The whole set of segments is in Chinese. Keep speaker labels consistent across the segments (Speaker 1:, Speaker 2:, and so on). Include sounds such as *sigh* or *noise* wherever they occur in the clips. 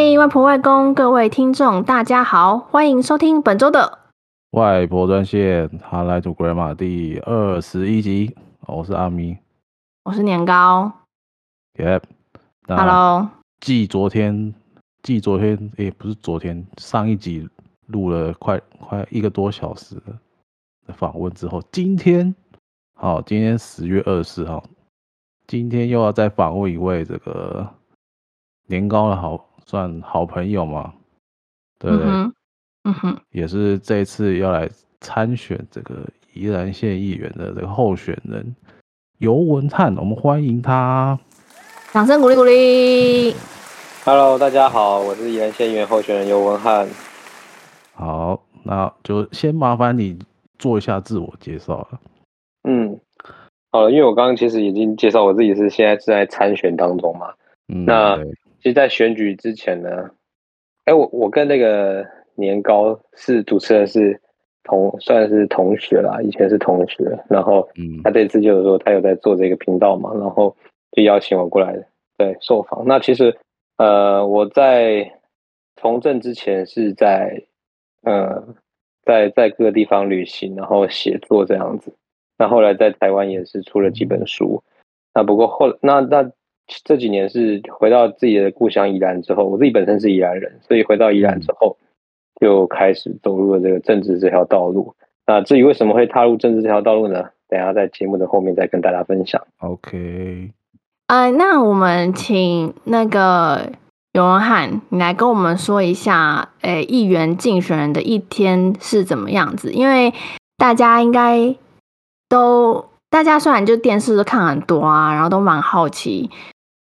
Speaker 1: 嘿，hey, 外婆外公，各位听众，大家好，欢迎收听本周的
Speaker 2: 外婆专线，Hotline to Grandma 第二十一集。我是阿咪，
Speaker 1: 我是年糕。
Speaker 2: Yep，Hello。继昨天，继昨天，诶、欸，不是昨天，上一集录了快快一个多小时的访问之后，今天，好，今天十月二十四号，今天又要再访问一位这个年糕的好。算好朋友嘛，对不对？嗯哼，
Speaker 1: 嗯哼，
Speaker 2: 也是这一次要来参选这个宜兰县议员的这个候选人尤文灿，我们欢迎他，
Speaker 1: 掌声鼓励鼓励。
Speaker 3: Hello，大家好，我是宜兰县议员候选人尤文瀚。
Speaker 2: 好，那就先麻烦你做一下自我介绍了。
Speaker 3: 嗯，好了，因为我刚刚其实已经介绍我自己是现在是在参选当中嘛，
Speaker 2: 嗯，
Speaker 3: 那。其实，在选举之前呢，哎，我我跟那个年糕是主持人是同算是同学啦，以前是同学，然后他这次就是说他有在做这个频道嘛，然后就邀请我过来对受访。那其实呃我在从政之前是在呃在在各个地方旅行，然后写作这样子。那后来在台湾也是出了几本书。那不过后那那。这几年是回到自己的故乡宜兰之后，我自己本身是宜兰人，所以回到宜兰之后就开始走入了这个政治这条道路。那至于为什么会踏入政治这条道路呢？等下在节目的后面再跟大家分享。
Speaker 2: OK，
Speaker 1: 呃，那我们请那个永文汉，你来跟我们说一下，诶，议员竞选人的一天是怎么样子？因为大家应该都，大家虽然就电视都看很多啊，然后都蛮好奇。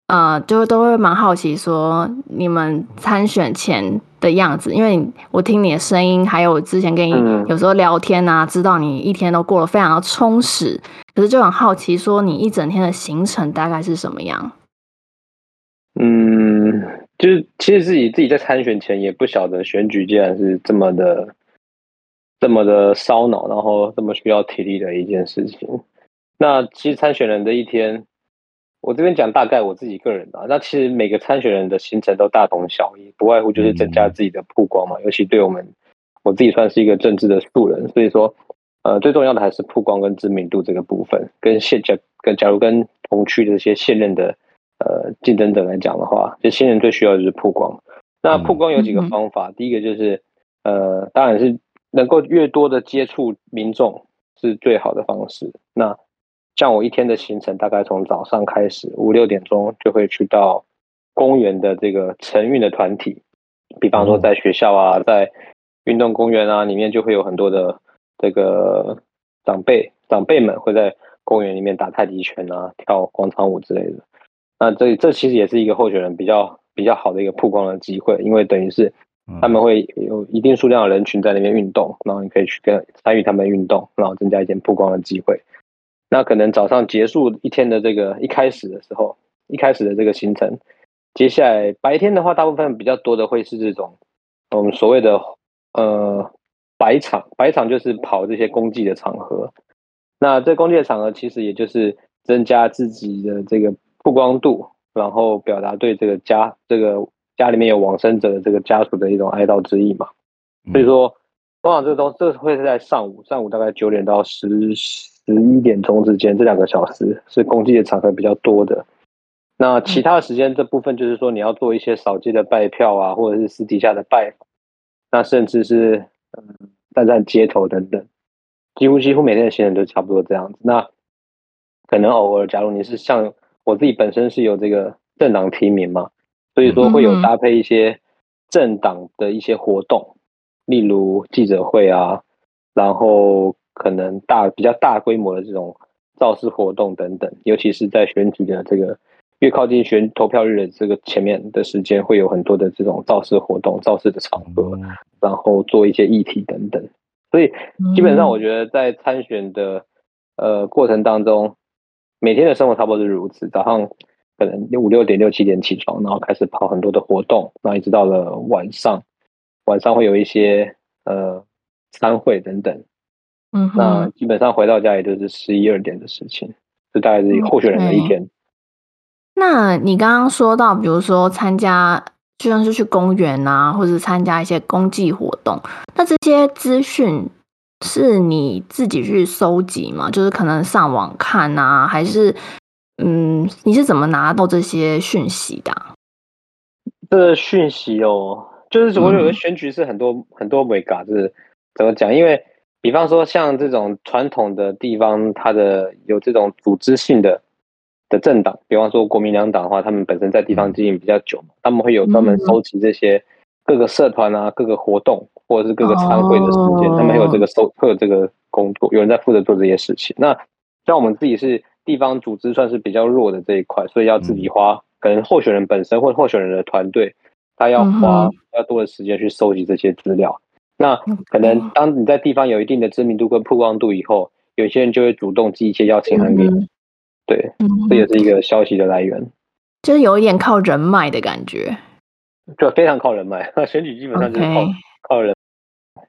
Speaker 1: 呃，就都会蛮好奇说你们参选前的样子，因为我听你的声音，还有我之前跟你有时候聊天啊，知道你一天都过得非常的充实，可是就很好奇说你一整天的行程大概是什么样？
Speaker 3: 嗯，就是其实自己自己在参选前也不晓得选举竟然是这么的这么的烧脑，然后这么需要体力的一件事情。那其实参选人的一天。我这边讲大概我自己个人的，那其实每个参选人的行程都大同小异，不外乎就是增加自己的曝光嘛。尤其对我们，我自己算是一个政治的素人，所以说，呃，最重要的还是曝光跟知名度这个部分。跟现假跟假如跟同区的这些现任的呃竞争者来讲的话，就现任最需要的就是曝光。那曝光有几个方法，第一个就是呃，当然是能够越多的接触民众是最好的方式。那像我一天的行程，大概从早上开始，五六点钟就会去到公园的这个晨运的团体，比方说在学校啊，在运动公园啊里面，就会有很多的这个长辈长辈们会在公园里面打太极拳啊，跳广场舞之类的。那这这其实也是一个候选人比较比较好的一个曝光的机会，因为等于是他们会有一定数量的人群在那边运动，然后你可以去跟参与他们运动，然后增加一点曝光的机会。那可能早上结束一天的这个一开始的时候，一开始的这个行程，接下来白天的话，大部分比较多的会是这种我们所谓的呃白场，白场就是跑这些公祭的场合。那这公祭的场合其实也就是增加自己的这个曝光度，然后表达对这个家这个家里面有往生者的这个家属的一种哀悼之意嘛。所以说，通常这个东西这个会是在上午，上午大概九点到十。十一点钟之间这两个小时是公祭的场合比较多的，那其他的时间这部分就是说你要做一些扫街的拜票啊，或者是私底下的拜访，那甚至是嗯站在街头等等，几乎几乎每天的行程都差不多这样子。那可能偶尔，假如你是像我自己本身是有这个政党提名嘛，所以说会有搭配一些政党的一些活动，例如记者会啊，然后。可能大比较大规模的这种造势活动等等，尤其是在选举的这个越靠近选投票日的这个前面的时间，会有很多的这种造势活动、造势的场合，然后做一些议题等等。所以基本上，我觉得在参选的呃过程当中，每天的生活差不多是如此。早上可能五六点、六七点起床，然后开始跑很多的活动，然后一直到了晚上，晚上会有一些呃餐会等等。嗯，那基本上回到家也就是十一二点的事情，这大概是候选人的一天。
Speaker 1: 那你刚刚说到，比如说参加就像是去公园啊，或者参加一些公祭活动。那这些资讯是你自己去搜集吗？就是可能上网看啊，还是嗯，你是怎么拿到这些讯息的？
Speaker 3: 这个讯息哦，就是我有个选举是很多、嗯、很多美嘎是怎么讲？因为比方说像这种传统的地方，它的有这种组织性的的政党，比方说国民两党的话，他们本身在地方经营比较久嘛，他们会有专门收集这些各个社团啊、各个活动或者是各个参会的时间，他们有这个收会有这个工作，有人在负责做这些事情。那像我们自己是地方组织，算是比较弱的这一块，所以要自己花。可能候选人本身或候选人的团队，他要花比较多的时间去收集这些资料。那可能当你在地方有一定的知名度跟曝光度以后，有些人就会主动寄一些邀请函给你。对，这也是一个消息的来源，
Speaker 1: 就是有一点靠人脉的感觉，
Speaker 3: 就非常靠人脉。*laughs* 选举基本上就是靠靠人。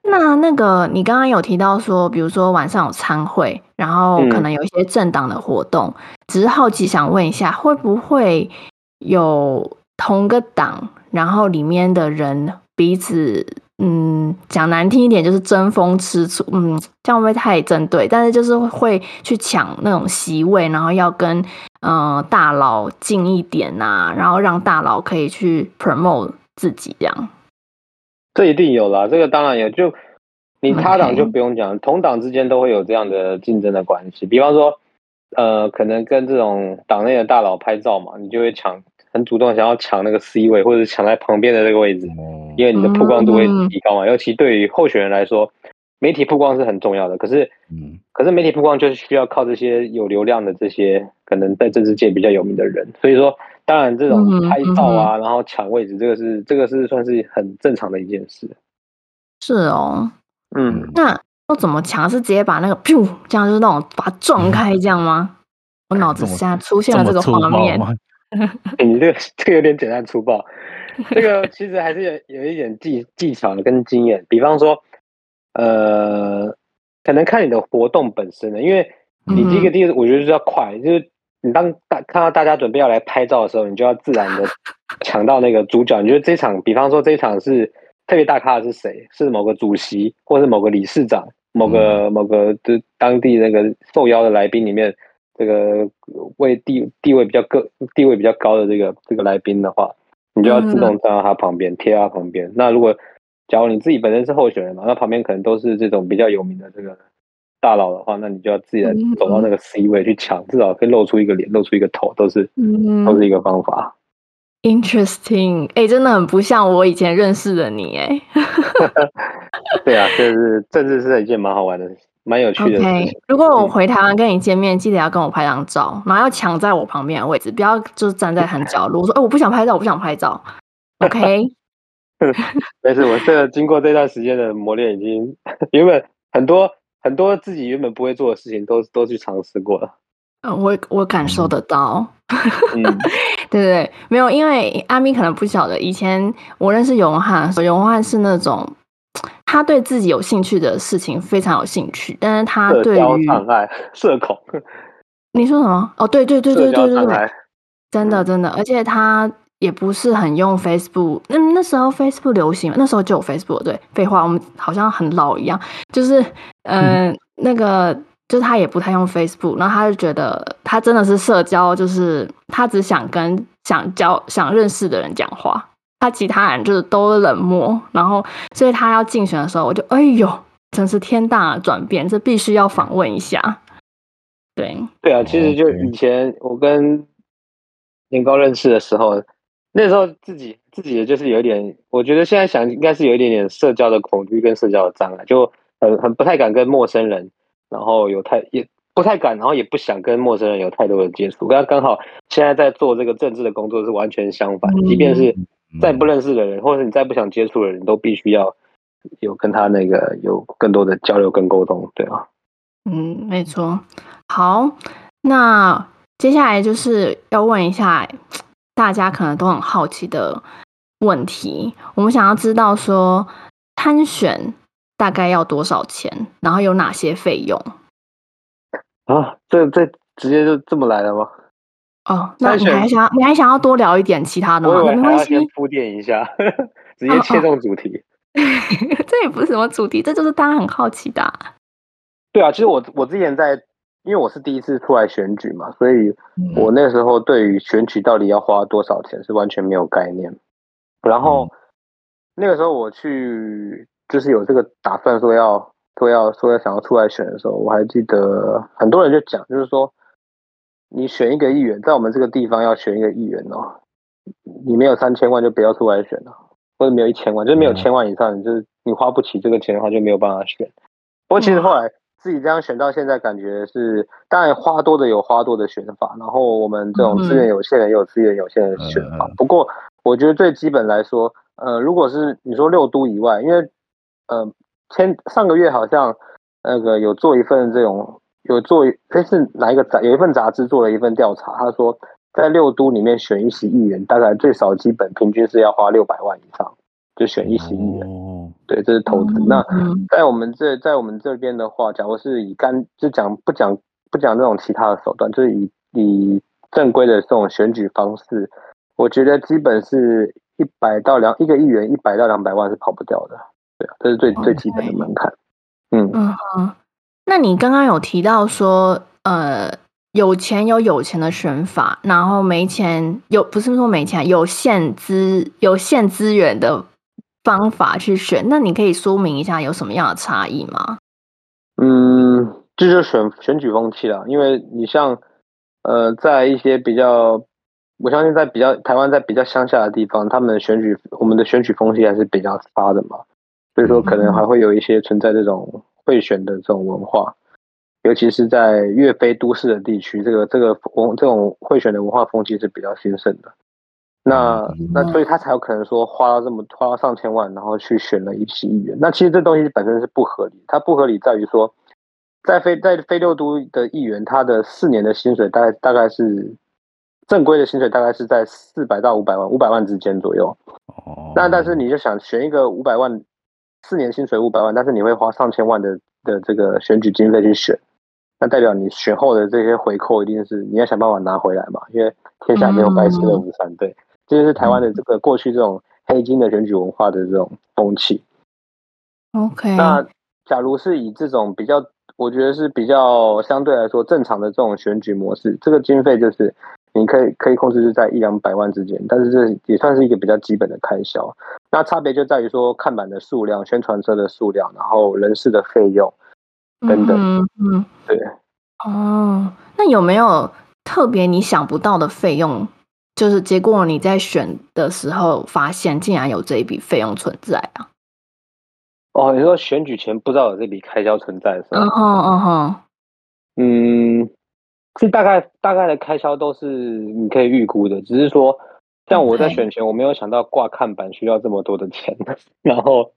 Speaker 1: 那那个你刚刚有提到说，比如说晚上有参会，然后可能有一些政党的活动，只是好奇想问一下，会不会？有同个党，然后里面的人彼此，嗯，讲难听一点就是争风吃醋，嗯，这样会不会太针对？但是就是会去抢那种席位，然后要跟嗯、呃、大佬近一点呐、啊，然后让大佬可以去 promote 自己这样。
Speaker 3: 这一定有啦，这个当然有，就你他党就不用讲.同党之间都会有这样的竞争的关系，比方说。呃，可能跟这种党内的大佬拍照嘛，你就会抢，很主动想要抢那个 C 位，或者是抢在旁边的这个位置，因为你的曝光度会提高嘛。尤其对于候选人来说，媒体曝光是很重要的。可是，可是媒体曝光就是需要靠这些有流量的这些可能在政治界比较有名的人。所以说，当然这种拍照啊，然后抢位置，这个是这个是算是很正常的一件事。
Speaker 1: 是哦，嗯，那。要怎么抢？是直接把那个噗，这样就是那种把它撞开这样吗？嗯、我脑子 *laughs* 现在出现了这个画面。
Speaker 3: 欸、*laughs* 你这个这个有点简单粗暴，这个其实还是有有一点技技巧的跟经验。比方说，呃，可能看你的活动本身的，因为你第一个第一个，我觉得是要快，就是你当大看到大家准备要来拍照的时候，你就要自然的 *laughs* 抢到那个主角。你觉得这场，比方说这一场是。特别大咖的是谁？是某个主席，或是某个理事长，某个某个就当地那个受邀的来宾里面，这个位地地位比较高、地位比较高的这个这个来宾的话，你就要自动站到他旁边，贴他旁边。那如果假如你自己本身是候选人嘛，那旁边可能都是这种比较有名的这个大佬的话，那你就要自己来走到那个 C 位去抢，至少可以露出一个脸，露出一个头，都是都是一个方法。
Speaker 1: Interesting，哎、欸，真的很不像我以前认识的你，哎。*laughs*
Speaker 3: 对啊，就是政治是一件蛮好玩的、蛮有趣的。
Speaker 1: Okay, 如果我回台湾跟你见面，记得要跟我拍张照，然后要抢在我旁边的位置，不要就是站在很角落。我说，哎、欸，我不想拍照，我不想拍照。OK，*laughs*
Speaker 3: 没事，我这个经过这段时间的磨练，已经 *laughs* 原本很多很多自己原本不会做的事情都，都都去尝试过了。
Speaker 1: 嗯，我我感受得到。嗯，*laughs* 对对对，没有，因为阿咪可能不晓得，以前我认识永汉，永汉是那种他对自己有兴趣的事情非常有兴趣，但是他对于
Speaker 3: 障碍社恐，*laughs*
Speaker 1: 你说什么？哦，对对对对对对对，真的真的，而且他也不是很用 Facebook，嗯，那时候 Facebook 流行，那时候就有 Facebook，对，废话，我们好像很老一样，就是嗯、呃，那个。就是他也不太用 Facebook，然后他就觉得他真的是社交，就是他只想跟想交想认识的人讲话，他其他人就是都冷漠，然后所以他要竞选的时候，我就哎呦，真是天大的转变，这必须要访问一下。对
Speaker 3: 对啊，其实就以前我跟年糕认识的时候，那时候自己自己也就是有点，我觉得现在想应该是有一点点社交的恐惧跟社交的障碍，就很很不太敢跟陌生人。然后有太也不太敢，然后也不想跟陌生人有太多的接触。刚刚好现在在做这个政治的工作是完全相反，即便是再不认识的人，或者是你再不想接触的人，都必须要有跟他那个有更多的交流跟沟通，对啊。
Speaker 1: 嗯，没错。好，那接下来就是要问一下大家可能都很好奇的问题，我们想要知道说参选。大概要多少钱？然后有哪些费用？
Speaker 3: 啊，这这直接就这么来了吗？
Speaker 1: 哦，那你还想你还想要多聊一点其他的吗？
Speaker 3: 我
Speaker 1: 没关系，
Speaker 3: 先铺垫一下，*laughs* 直接切中主题。
Speaker 1: 哦 *laughs* 哦这也不是什么主题，这就是大家很好奇的啊。
Speaker 3: 对啊，其实我我之前在，因为我是第一次出来选举嘛，所以我那时候对于选举到底要花多少钱是完全没有概念。然后那个时候我去，就是有这个打算说要说要说要想要出来选的时候，我还记得很多人就讲，就是说你选一个议员，在我们这个地方要选一个议员哦，你没有三千万就不要出来选了，或者没有一千万，就是没有千万以上，你就是你花不起这个钱的话就没有办法选。不过其实后来。自己这样选到现在，感觉是当然花多的有花多的选法，然后我们这种资源有限的也有资源有限的选法。不过我觉得最基本来说，呃，如果是你说六都以外，因为呃前上个月好像那个有做一份这种有做这是哪一个杂有一份杂志做了一份调查，他说在六都里面选一席议员，大概最少基本平均是要花六百万以上。就选一席议员，哦、对，这是投资。嗯、那在我们这，在我们这边的话，假如是以干，就讲不讲不讲这种其他的手段，就是以以正规的这种选举方式，我觉得基本是一百到两一个议员一百到两百万是跑不掉的，对啊，这是最最基本的门槛。嗯嗯
Speaker 1: 嗯。那你刚刚有提到说，呃，有钱有有钱的选法，然后没钱有不是说没钱，有限资有限资源的。方法去选，那你可以说明一下有什么样的差异吗？
Speaker 3: 嗯，这就是选选举风气了，因为你像呃，在一些比较，我相信在比较台湾在比较乡下的地方，他们的选举，我们的选举风气还是比较差的嘛，所以说可能还会有一些存在这种贿选的这种文化，尤其是在越非都市的地区，这个这个风这种贿选的文化风气是比较兴盛的。那那所以他才有可能说花了这么花了上千万，然后去选了一批议员。那其实这东西本身是不合理，它不合理在于说，在非在非六都的议员，他的四年的薪水大概大概是正规的薪水大概是在四百到五百万五百万之间左右。那但是你就想选一个五百万四年薪水五百万，但是你会花上千万的的这个选举经费去选，那代表你选后的这些回扣一定是你要想办法拿回来嘛，因为天下没有白吃的午餐，对。这就是台湾的这个过去这种黑金的选举文化的这种风气。
Speaker 1: OK，
Speaker 3: 那假如是以这种比较，我觉得是比较相对来说正常的这种选举模式，这个经费就是你可以可以控制是在一两百万之间，但是这也算是一个比较基本的开销。那差别就在于说看板的数量、宣传车的数量，然后人事的费用等等。嗯嗯，对。
Speaker 1: 哦，那有没有特别你想不到的费用？就是结果你在选的时候发现竟然有这一笔费用存在啊！
Speaker 3: 哦，你说选举前不知道有这笔开销存在是吧？嗯哼嗯哼，嗯，是大概大概的开销都是你可以预估的，只是说像我在选前我没有想到挂看板需要这么多的钱 *laughs* 然后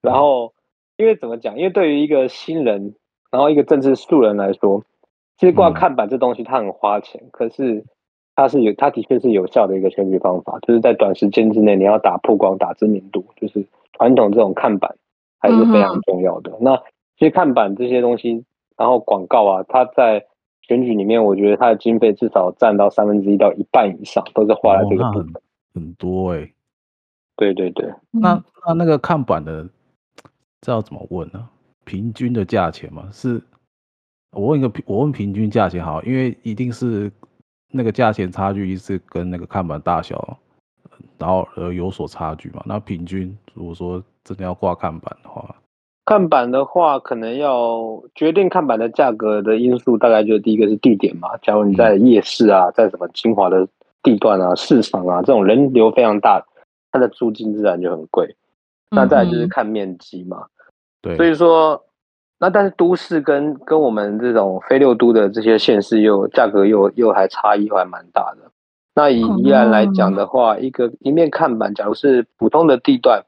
Speaker 3: 然后因为怎么讲？因为对于一个新人，然后一个政治素人来说，其实挂看板这东西它很花钱，嗯、可是。它是有，它的确是有效的一个选举方法，就是在短时间之内，你要打曝光、打知名度，就是传统这种看板还是非常重要的。嗯、那其实看板这些东西，然后广告啊，它在选举里面，我觉得他的经费至少占到三分之一到一半以上，都是花在这个部分。哦、
Speaker 2: 很，很多哎、欸，
Speaker 3: 对对对。
Speaker 2: 那那那个看板的，这要怎么问呢？平均的价钱吗？是，我问一个，我问平均价钱好，因为一定是。那个价钱差距一是跟那个看板大小，然后呃有所差距嘛？那平均如果说真的要挂看板的话，
Speaker 3: 看板的话可能要决定看板的价格的因素，大概就第一个是地点嘛。假如你在夜市啊，在什么精华的地段啊、市场啊，这种人流非常大，它的租金自然就很贵。那再来就是看面积嘛。对，所以说。那但是都市跟跟我们这种非六都的这些县市又价格又又还差异还蛮大的。那以宜兰来讲的话，一个一面看板，假如是普通的地段，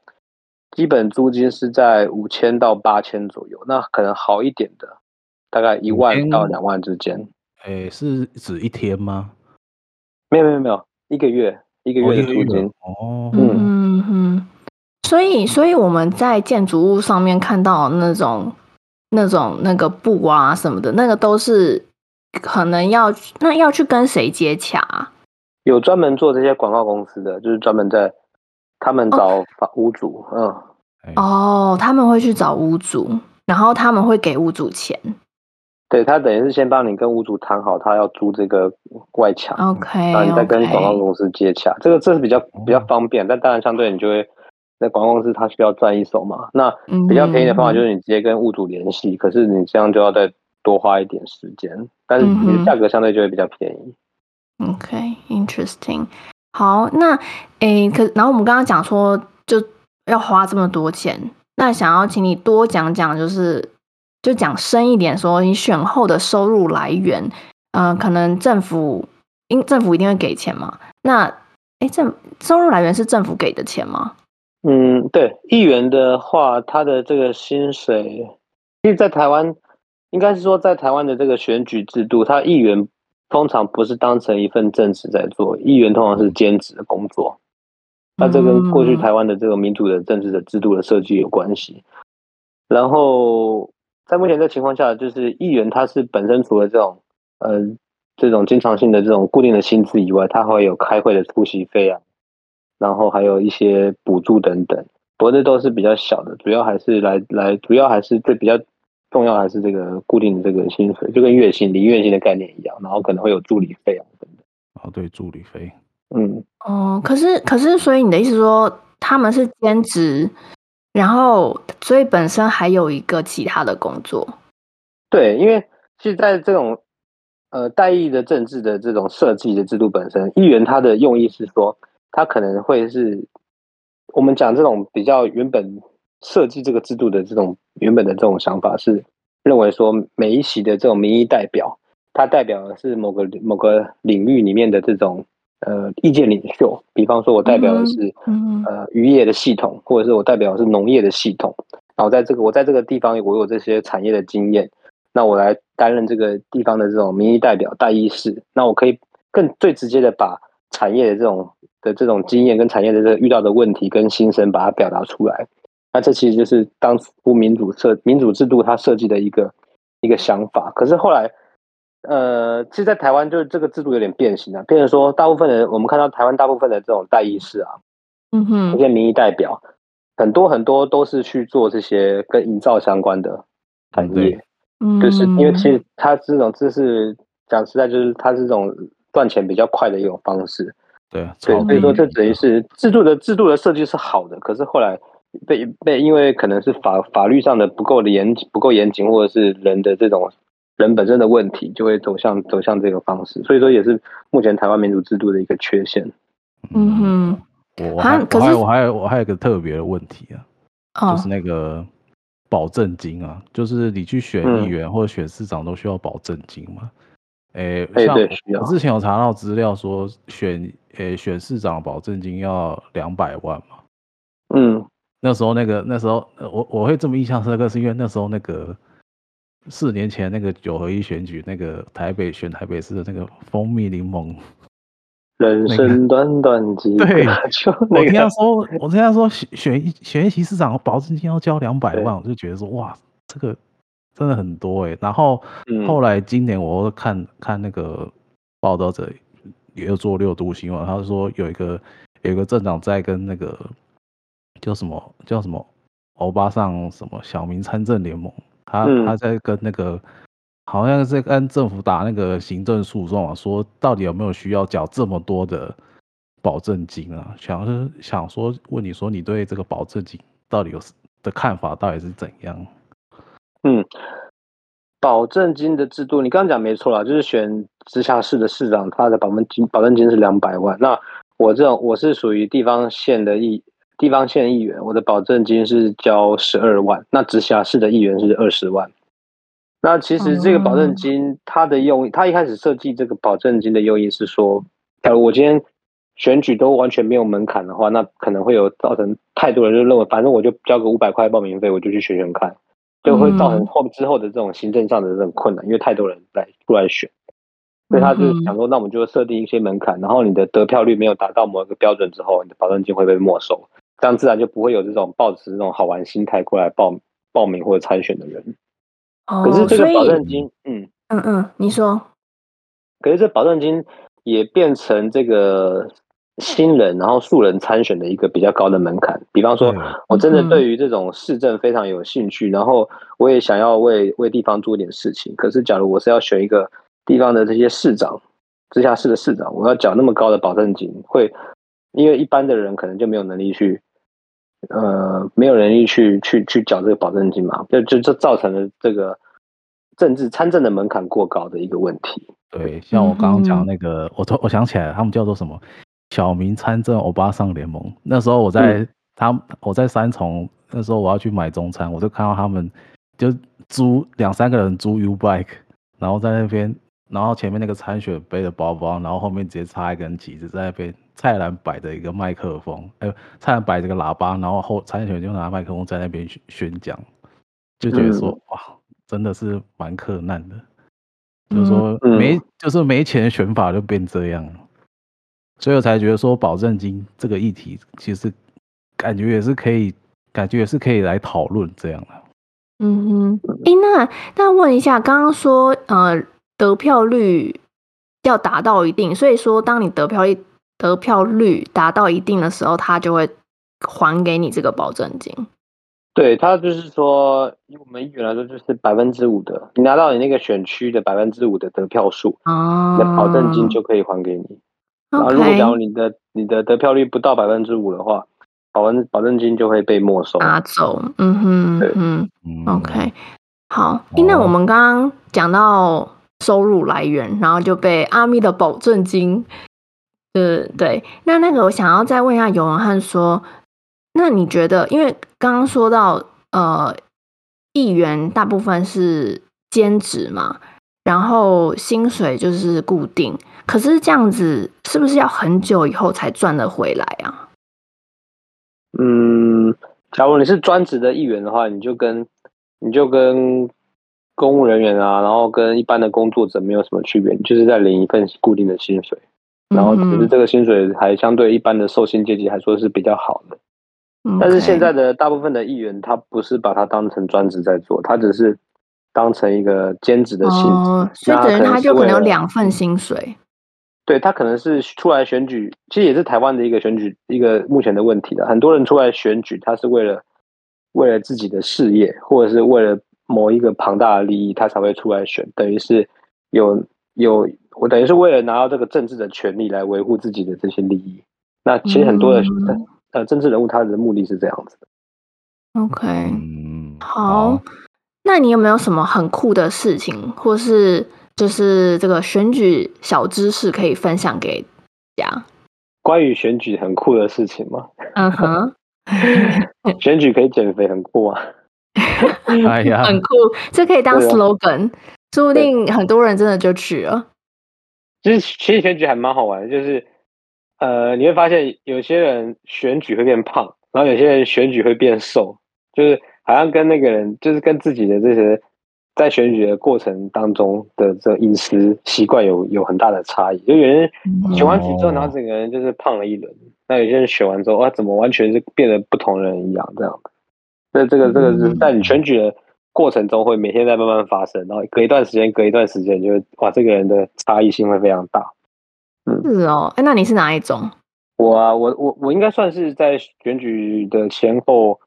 Speaker 3: 基本租金是在五千到八千左右。那可能好一点的，大概一万到两万之间。
Speaker 2: 哎，是指一天吗？
Speaker 3: 没有没有没有，一个月一个月的租金。
Speaker 1: 哦，嗯嗯。所以所以我们在建筑物上面看到那种。那种那个布啊什么的，那个都是可能要那要去跟谁接洽啊？
Speaker 3: 有专门做这些广告公司的，就是专门在他们找屋主，哦、
Speaker 1: 嗯，哦，他们会去找屋主，然后他们会给屋主钱。
Speaker 3: 对，他等于是先帮你跟屋主谈好，他要租这个外墙
Speaker 1: ，OK，
Speaker 3: 然后你再跟广告公司接洽，okay. 这个这是比较比较方便，但当然相对你就会，那广告公司他需要赚一手嘛，那比较便宜的方法就是你直接跟屋主联系，嗯，可是你这样就要再多花一点时间，但是你的价格相对就会比较便宜。
Speaker 1: OK，interesting，okay。好，那诶，可然后我们刚刚讲说就要花这么多钱，那想要请你多讲讲，就是。就讲深一点，说你选后的收入来源，嗯、可能政府，因政府一定会给钱嘛。那，哎，政收入来源是政府给的钱吗？
Speaker 3: 嗯，对，议员的话，他的这个薪水，因为在台湾，应该是说在台湾的这个选举制度，他议员通常不是当成一份正职在做，议员通常是兼职的工作。那这跟过去台湾的这个民主的政治的制度的设计有关系。然后。在目前这情况下，就是议员他是本身除了这种，呃，这种经常性的这种固定的薪资以外，他会有开会的出席费啊，然后还有一些补助等等，不过这都是比较小的，主要还是来来，主要还是最比较重要还是这个固定的这个薪水，就跟月薪、领月薪的概念一样，然后可能会有助理费啊等等。
Speaker 2: 哦，对，助理费，
Speaker 3: 嗯，
Speaker 1: 哦，可是可是，所以你的意思说他们是兼职？然后，所以本身还有一个其他的工作。
Speaker 3: 对，因为其实，在这种呃代议的政治的这种设计的制度本身，议员他的用意是说，他可能会是我们讲这种比较原本设计这个制度的这种原本的这种想法，是认为说每一席的这种民意代表，他代表的是某个某个领域里面的这种。呃，意见领袖，比方说，我代表的是、嗯、呃渔业的系统，或者是我代表的是农业的系统。然后在这个我在这个地方，我有这些产业的经验，那我来担任这个地方的这种民意代表、代议士。那我可以更最直接的把产业的这种的这种经验跟产业的这遇到的问题跟心声，把它表达出来。那这其实就是当初民主设民主制度它设计的一个一个想法。可是后来。呃，其实，在台湾就是这个制度有点变形了。变成说，大部分人我们看到台湾大部分的这种代议士啊，嗯哼，一些民意代表，很多很多都是去做这些跟营造相关的产业，嗯，就是因为其实它这种就是讲实在，就是它是这种赚钱比较快的一种方式。
Speaker 2: 对，
Speaker 3: 对，所以说这等于是制度的制度的设计是好的，可是后来被被因为可能是法法律上的不够的严不够严谨，或者是人的这种。人本身的问题就会走向走向这个方式，所以说也是目前台湾民主制度的一个缺陷。
Speaker 1: 嗯哼，
Speaker 2: 我还我还我还有我还有一个特别的问题啊，哦、就是那个保证金啊，就是你去选议员或者选市长都需要保证金嘛？诶、嗯，像我之前有查到资料说选诶选市长保证金要两百万嘛？
Speaker 3: 嗯，
Speaker 2: 那时候那个那时候我我会这么印象深刻，是因为那时候那个。四年前那个九合一选举，那个台北选台北市的那个蜂蜜柠檬，*laughs*
Speaker 3: 人生短短几个，
Speaker 2: 对，就我听他说，我听他说选选一选一席市长，保证金要交两百万，我就觉得说哇，这个真的很多哎。然后后来今年我看看那个报道者也有做六度新闻，他说有一个有一个镇长在跟那个叫什么叫什么欧巴上什么小明参政联盟。他他在跟那个，好像是跟政府打那个行政诉讼啊，说到底有没有需要缴这么多的保证金啊？想是想说问你说你对这个保证金到底有的看法到底是怎样？
Speaker 3: 嗯，保证金的制度，你刚刚讲没错啦，就是选直辖市的市长，他的保证金保证金是两百万。那我这种我是属于地方县的议。地方县议员，我的保证金是交十二万，那直辖市的议员是二十万。那其实这个保证金，它的用意，它一开始设计这个保证金的用意是说，假如我今天选举都完全没有门槛的话，那可能会有造成太多人就认为，反正我就交个五百块报名费，我就去选选看，就会造成后之后的这种行政上的这种困难，因为太多人来出来选，所以他就想说，那我们就设定一些门槛，然后你的得票率没有达到某一个标准之后，你的保证金会被没收。这样自然就不会有这种抱持这种好玩心态过来报报名或者参选的人。
Speaker 1: 哦，
Speaker 3: 可是这个保证金，嗯
Speaker 1: 嗯嗯，你说
Speaker 3: 可是这保证金也变成这个新人然后素人参选的一个比较高的门槛。比方说，我真的对于这种市政非常有兴趣，然后我也想要为为地方做一点事情。可是，假如我是要选一个地方的这些市长，直辖市的市长，我要缴那么高的保证金，会因为一般的人可能就没有能力去。呃，没有人力去去去缴这个保证金嘛，就就这造成了这个政治参政的门槛过高的一个问题。
Speaker 2: 对，像我刚刚讲那个，嗯、我我想起来，他们叫做什么？小民参政欧巴桑联盟。那时候我在、嗯、他我在三重，那时候我要去买中餐，我就看到他们就租两三个人租 U bike，然后在那边，然后前面那个参选背着包包，然后后面直接插一根旗子在那边。蔡澜摆着一个麦克风，哎、欸，蔡澜摆着个喇叭，然后后参选就拿麦克风在那边宣讲，就觉得说、嗯、哇，真的是蛮克难的，嗯、就是说没，就是没钱选法就变这样，所以我才觉得说保证金这个议题，其实感觉也是可以，感觉也是可以来讨论这样的。
Speaker 1: 嗯哼，哎、欸，那那问一下，刚刚说呃得票率要达到一定，所以说当你得票率。得票率达到一定的时候，他就会还给你这个保证金。
Speaker 3: 对，他就是说，以我们议员来说，就是百分之五的，你拿到你那个选区的百分之五的得票数，哦，那保证金就可以还给你。然后，如果假如你的你的得票率不到百分之五的话，保证保证金就会被没收
Speaker 1: 拿走。嗯哼，对嗯，OK，好。因为我们刚刚讲到收入来源，然后就被阿咪的保证金。对对，那那个我想要再问一下尤文汉说，那你觉得，因为刚刚说到呃，议员大部分是兼职嘛，然后薪水就是固定，可是这样子是不是要很久以后才赚得回来啊？
Speaker 3: 嗯，假如你是专职的议员的话，你就跟你就跟公务人员啊，然后跟一般的工作者没有什么区别，就是在领一份固定的薪水。然后只是这个薪水还相对一般的受薪阶级来说是比较好的，但是现在的大部分的议员他不是把它当成专职在做，他只是当成一个兼职的性质，
Speaker 1: 哦，所以等于他就可能有两份薪水。
Speaker 3: 对，他可能是出来选举，其实也是台湾的一个选举一个目前的问题的，很多人出来选举，他是为了为了自己的事业，或者是为了某一个庞大的利益，他才会出来选，等于是有有。我等于是为了拿到这个政治的权利来维护自己的这些利益。那其实很多的、嗯、呃政治人物他的目的是这样子的。
Speaker 1: OK，嗯，好。那你有没有什么很酷的事情，或是就是这个选举小知识可以分享给大家？
Speaker 3: 关于选举很酷的事情吗？*laughs*
Speaker 1: 嗯哼，*laughs*
Speaker 3: 选举可以减肥，很酷啊！
Speaker 2: 哎呀，*laughs*
Speaker 1: 很酷，这可以当 slogan，说不定很多人真的就去了。
Speaker 3: 其实其实选举还蛮好玩的，就是，呃，你会发现有些人选举会变胖，然后有些人选举会变瘦，就是好像跟那个人，就是跟自己的这些在选举的过程当中的这个饮食习惯有有很大的差异。就有人选完举之后，然后整个人就是胖了一轮；那有些人选完之后，哇，怎么完全是变得不同人一样这样？那这个这个是在你选举的。过程中会每天在慢慢发生，然后隔一段时间，隔一段时间，就会哇，这个人的差异性会非常大。
Speaker 1: 嗯，是哦，哎，那你是哪一种？
Speaker 3: 我啊，我我我应该算是在选举的前后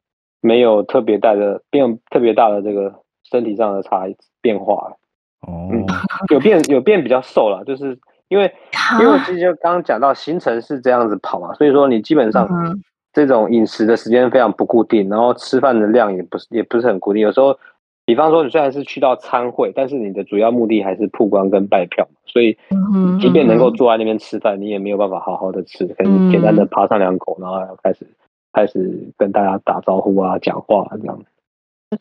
Speaker 3: 没有特别大的变，特别大的这个身体上的差异变化。哦、嗯，有变有变比较瘦了，就是因为因为我其实就刚刚讲到行程是这样子跑嘛，所以说你基本上。这种饮食的时间非常不固定，然后吃饭的量也不是也不是很固定，有时候。比方说，你虽然是去到参会，但是你的主要目的还是曝光跟拜票，所以即便能够坐在那边吃饭，你也没有办法好好的吃，可能简单的扒上两口，然后开始开始跟大家打招呼啊、讲话啊这样。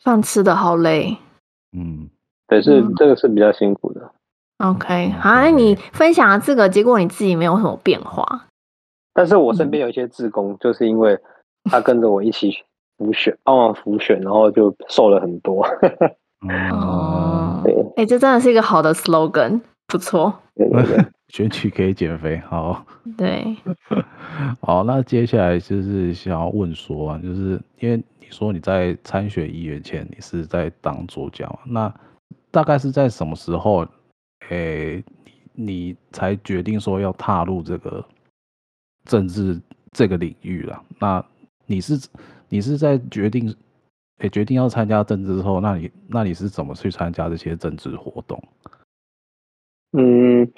Speaker 1: 饭吃的好累，
Speaker 3: 嗯，对，是这个是比较辛苦的。
Speaker 1: OK，好，那你分享了这个，结果你自己没有什么变化。
Speaker 3: 但是我身边有一些志工，就是因为他跟着我一起。辅选，帮忙辅选，然后就瘦了很多。
Speaker 1: 哦，*laughs* 哎，这真的是一个好的 slogan，不错。
Speaker 3: 对对对，*laughs*
Speaker 2: 选举可以减肥，好。
Speaker 1: 对，*laughs*
Speaker 2: 好，那接下来就是想要问说啊，就是因为你说你在参选议员前，你是在当助教，那大概是在什么时候？哎，你才决定说要踏入这个政治这个领域了。那你是你是在决定诶、欸、决定要参加政治之后，那你那你是怎么去参加这些政治活动？
Speaker 3: 嗯，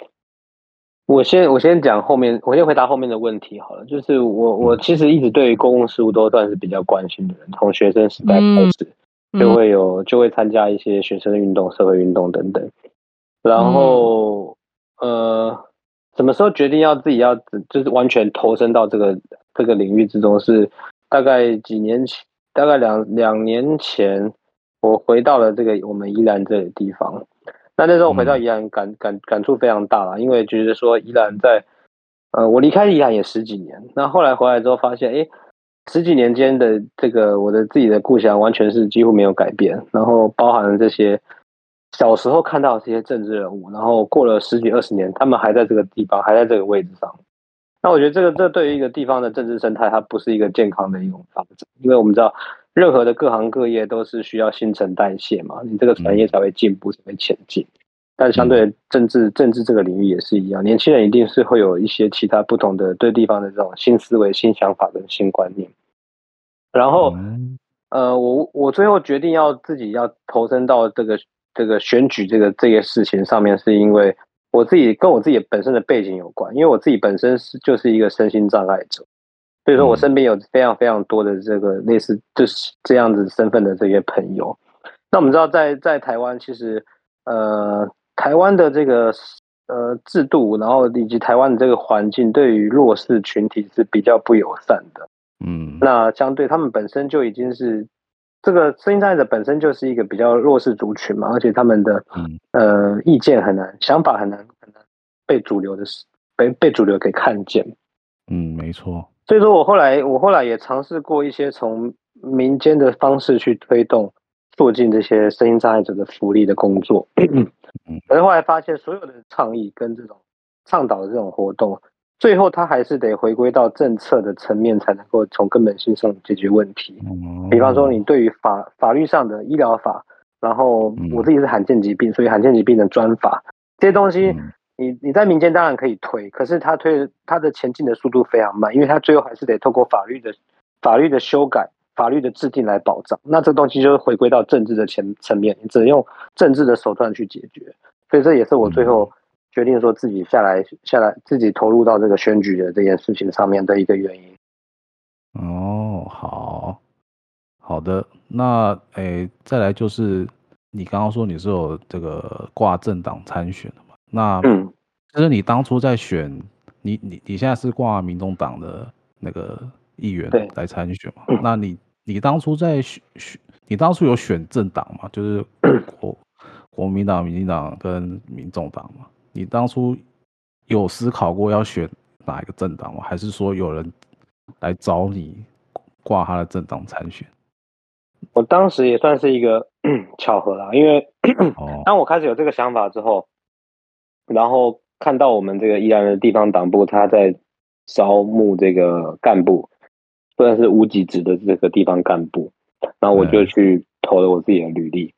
Speaker 3: 我先我先讲后面，我先回答后面的问题好了。就是我我其实一直对于公共事务都算是比较关心的人，从学生时代开始。嗯就会有就会参加一些学生的运动、社会运动等等，然后、嗯、呃，什么时候决定要自己要就是完全投身到这个这个领域之中？是大概几年前，大概两两年前，我回到了这个我们宜兰这个地方。那那时候我回到宜兰感感感触非常大了，因为觉得说宜兰在呃，我离开宜兰也十几年，那后来回来之后发现，哎。十几年间的这个我的自己的故乡完全是几乎没有改变，然后包含了这些小时候看到的这些政治人物，然后过了十几二十年，他们还在这个地方，还在这个位置上。那我觉得这个这对于一个地方的政治生态，它不是一个健康的一种发展，因为我们知道任何的各行各业都是需要新陈代谢嘛，你这个产业才会进步，才会前进。但相对政治政治这个领域也是一样，年轻人一定是会有一些其他不同的对地方的这种新思维、新想法跟新观念。然后，呃，我我最后决定要自己要投身到这个这个选举这个这些事情上面，是因为我自己跟我自己本身的背景有关，因为我自己本身是就是一个身心障碍者，所以说我身边有非常非常多的这个类似就是这样子身份的这些朋友。那我们知道在，在在台湾，其实呃，台湾的这个呃制度，然后以及台湾的这个环境，对于弱势群体是比较不友善的。嗯，那相对他们本身就已经是这个声音障碍者本身就是一个比较弱势族群嘛，而且他们的呃意见很难，想法很难很难被主流的被被主流给看见。
Speaker 2: 嗯，没错。
Speaker 3: 所以说我后来我后来也尝试过一些从民间的方式去推动促进这些声音障碍者的福利的工作，可是后来发现所有的倡议跟这种倡导的这种活动。最后，他还是得回归到政策的层面，才能够从根本性上解决问题。比方说，你对于法法律上的医疗法，然后我自己是罕见疾病，所以罕见疾病的专法这些东西，你你在民间当然可以推，可是他推他的前进的速度非常慢，因为他最后还是得透过法律的法律的修改、法律的制定来保障。那这东西就是回归到政治的前层面，你只能用政治的手段去解决。所以这也是我最后。决定说自己下来，下来自己投入到这个选举的这件事情上面的一个原因。
Speaker 2: 哦，好好的，那诶、欸，再来就是你刚刚说你是有这个挂政党参选的嘛？那嗯，就是你当初在选，你你你现在是挂民众党的那个议员来参选嘛？嗯、那你你当初在选选，你当初有选政党吗？就是 *clears throat* 国国民党、民进党跟民众党嘛？你当初有思考过要选哪一个政党吗？还是说有人来找你挂他的政党参选？
Speaker 3: 我当时也算是一个巧合啦，因为 *clears throat* 当我开始有这个想法之后，然后看到我们这个宜兰的地方党部他在招募这个干部，算是无给职的这个地方干部，然后我就去投了我自己的履历。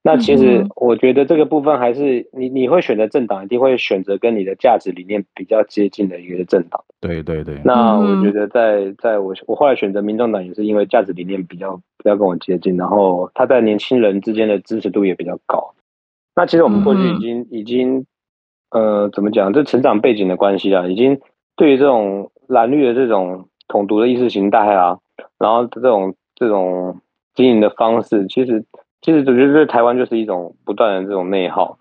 Speaker 3: 那其实我觉得这个部分还是你你会选择政党，一定会选择跟你的价值理念比较接近的一个政党。
Speaker 2: 对对对。
Speaker 3: 那我觉得在在我我后来选择民众党也是因为价值理念比较比较跟我接近，然后他在年轻人之间的支持度也比较高。那其实我们过去已经已经呃怎么讲，这成长背景的关系啊，已经对于这种蓝绿的这种统独的意识形态啊，然后这种这种经营的方式，其实。其实我觉得在台湾就是一种不断的这种内耗，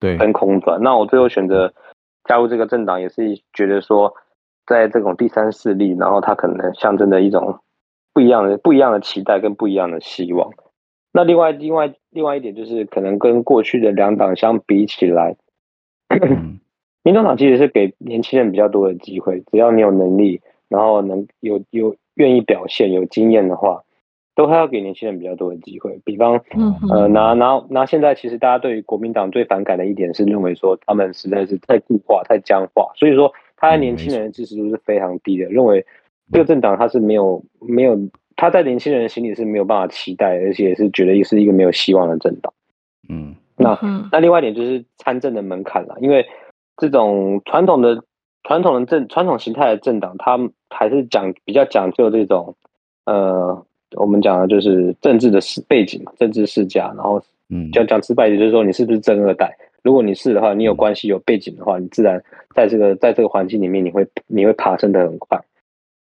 Speaker 3: 对，跟空转。那我最后选择加入这个政党，也是觉得说，在这种第三势力，然后它可能象征着一种不一样的、不一样的期待跟不一样的希望。那另外、另外、另外一点就是，可能跟过去的两党相比起来，*clears throat* 民众党其实是给年轻人比较多的机会，只要你有能力，然后能有有愿意表现、有经验的话。都还要给年轻人比较多的机会，比方，呃，拿拿拿，现在其实大家对于国民党最反感的一点是认为说他们实在是太固化、太僵化，所以说他在年轻人的支持度是非常低的，认为这个政党他是没有没有他在年轻人心里是没有办法期待，而且是觉得是一个没有希望的政党。嗯，那那另外一点就是参政的门槛了，因为这种传统的传统的政传统形态的政党，他还是讲比较讲究这种呃，我们讲的就是政治的背景嘛、政治世家，然后嗯，讲讲直白点，就是说你是不是正二代？如果你是的话，你有关系、有背景的话，你自然在这个在这个环境里面，你会你会爬升的很快。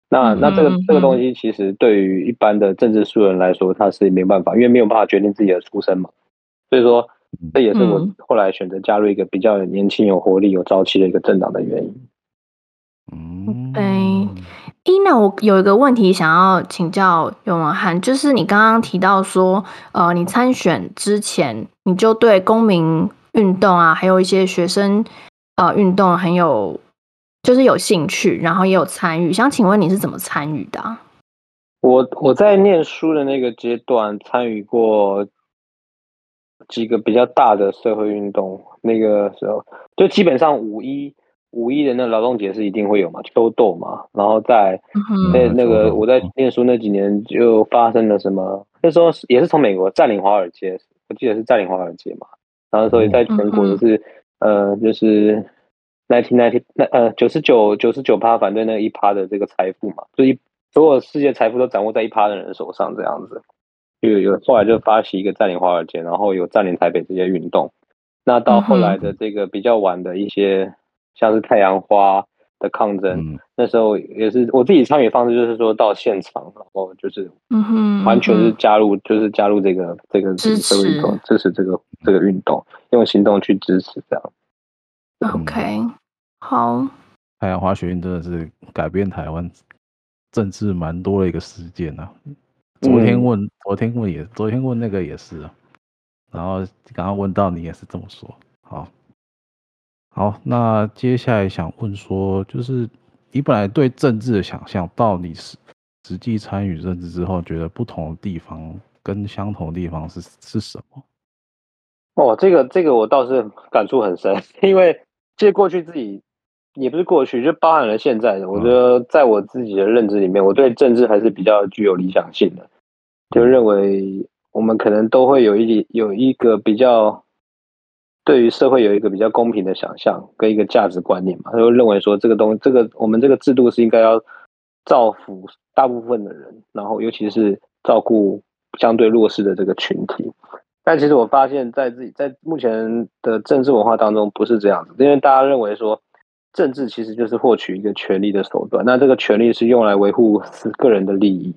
Speaker 3: 那那这个这个东西，其实对于一般的政治素人来说，他是没办法，因为没有办法决定自己的出身嘛。所以说，这也是我后来选择加入一个比较年轻、有活力、有朝气的一个政党的原因。
Speaker 1: 嗯，对。伊娜，我有一个问题想要请教永文翰，就是你刚刚提到说，呃，你参选之前，你就对公民运动啊，还有一些学生呃运动很有，就是有兴趣，然后也有参与。想请问你是怎么参与的啊？
Speaker 3: 我我在念书的那个阶段参与过几个比较大的社会运动，那个时候就基本上五一五一的那劳动节是一定会有嘛，秋斗嘛，然后在那那个我在念书那几年就发生了什么？那时候也是从美国占领华尔街，我记得是占领华尔街嘛。然后所以在全国就是，呃，就是 nineteen ninety 那呃九十九九十九趴反对那一趴的这个财富嘛，就一所有世界财富都掌握在一趴的人手上这样子，就有有后来就发起一个占领华尔街，然后有占领台北这些运动。那到后来的这个比较晚的一些，像是太阳花的抗争，嗯、那时候也是我自己参与方式，就是说到现场，然后就是，嗯哼，完全是加入，就是加入这个这个支持运动，支持这个这个运动，用行动去支持这样。
Speaker 1: OK，好。
Speaker 2: 太阳花学运真的是改变台湾政治蛮多的一个事件啊。昨天问，昨天问也，昨天问那个也是啊。然后刚刚问到你也是这么说，好。好，那接下来想问说，就是你本来对政治的想象，到你实实际参与政治之后，觉得不同的地方跟相同的地方是是什么？
Speaker 3: 哦，这个这个我倒是感触很深，*laughs* 因为其实过去自己也不是过去，就包含了现在的。我觉得在我自己的认知里面，我对政治还是比较具有理想性的，就认为我们可能都会有一有一个比较。对于社会有一个比较公平的想象跟一个价值观念嘛，他就认为说这个东西，这个我们这个制度是应该要造福大部分的人，然后尤其是照顾相对弱势的这个群体。但其实我发现，在自己在目前的政治文化当中不是这样子，因为大家认为说政治其实就是获取一个权利的手段，那这个权利是用来维护个人的利益，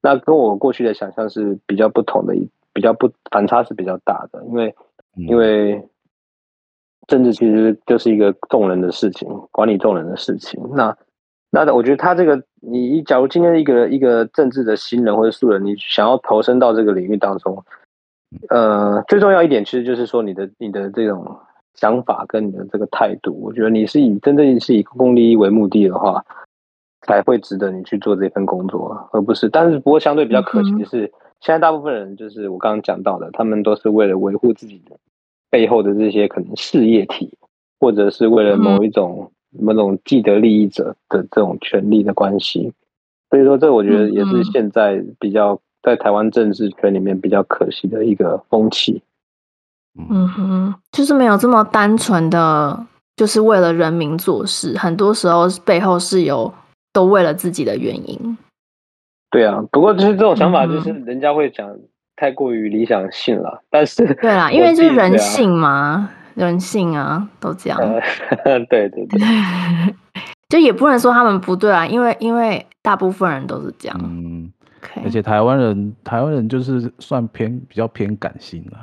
Speaker 3: 那跟我过去的想象是比较不同的，比较不反差是比较大的，因为因为。政治其实就是一个众人的事情，管理众人的事情。那那我觉得他这个，你假如今天一个一个政治的新人或者素人，你想要投身到这个领域当中，呃，最重要一点其实就是说你的你的这种想法跟你的这个态度，我觉得你是以真正是以公共利益为目的的话，才会值得你去做这份工作，而不是。但是不过相对比较可惜的是，现在大部分人就是我刚刚讲到的，他们都是为了维护自己的。背后的这些可能事业体，或者是为了某一种、嗯、某种既得利益者的这种权利的关系，所以说这我觉得也是现在比较在台湾政治圈里面比较可惜的一个风气。
Speaker 1: 嗯哼，就是没有这么单纯的，就是为了人民做事，很多时候背后是有都为了自己的原因。
Speaker 3: 对啊，不过就是这种想法，就是人家会讲。太过于理想性了，但是
Speaker 1: 对啦，*laughs* 因为是人性嘛，人性啊，都这样。
Speaker 3: 呃、对 *laughs* 对对，*laughs*
Speaker 1: 就也不能说他们不对啊，因为因为大部分人都是这样。嗯，Okay.
Speaker 2: 而且台湾人，台湾人就是算偏比较偏感性的，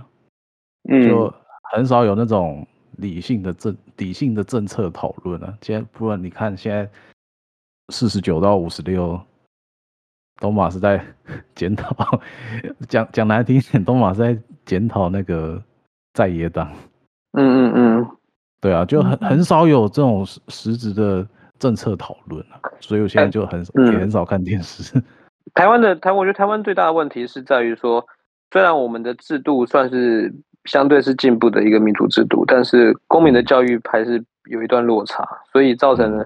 Speaker 2: 嗯，就很少有那种理性的政理性的政策讨论啊。现在不然你看现在四十九到五十六。东马是在 *laughs* 检讨，*laughs* 讲讲难听一点，东马是在检讨那个在野党。
Speaker 3: 嗯嗯嗯，
Speaker 2: 对啊，就很很少有这种实质的政策讨论啊，所以我现在就很也很少看电视。*laughs*
Speaker 3: 台湾的台，我觉得台湾最大的问题是在于说，虽然我们的制度算是相对是进步的一个民主制度，但是公民的教育还是有一段落差，所以造成了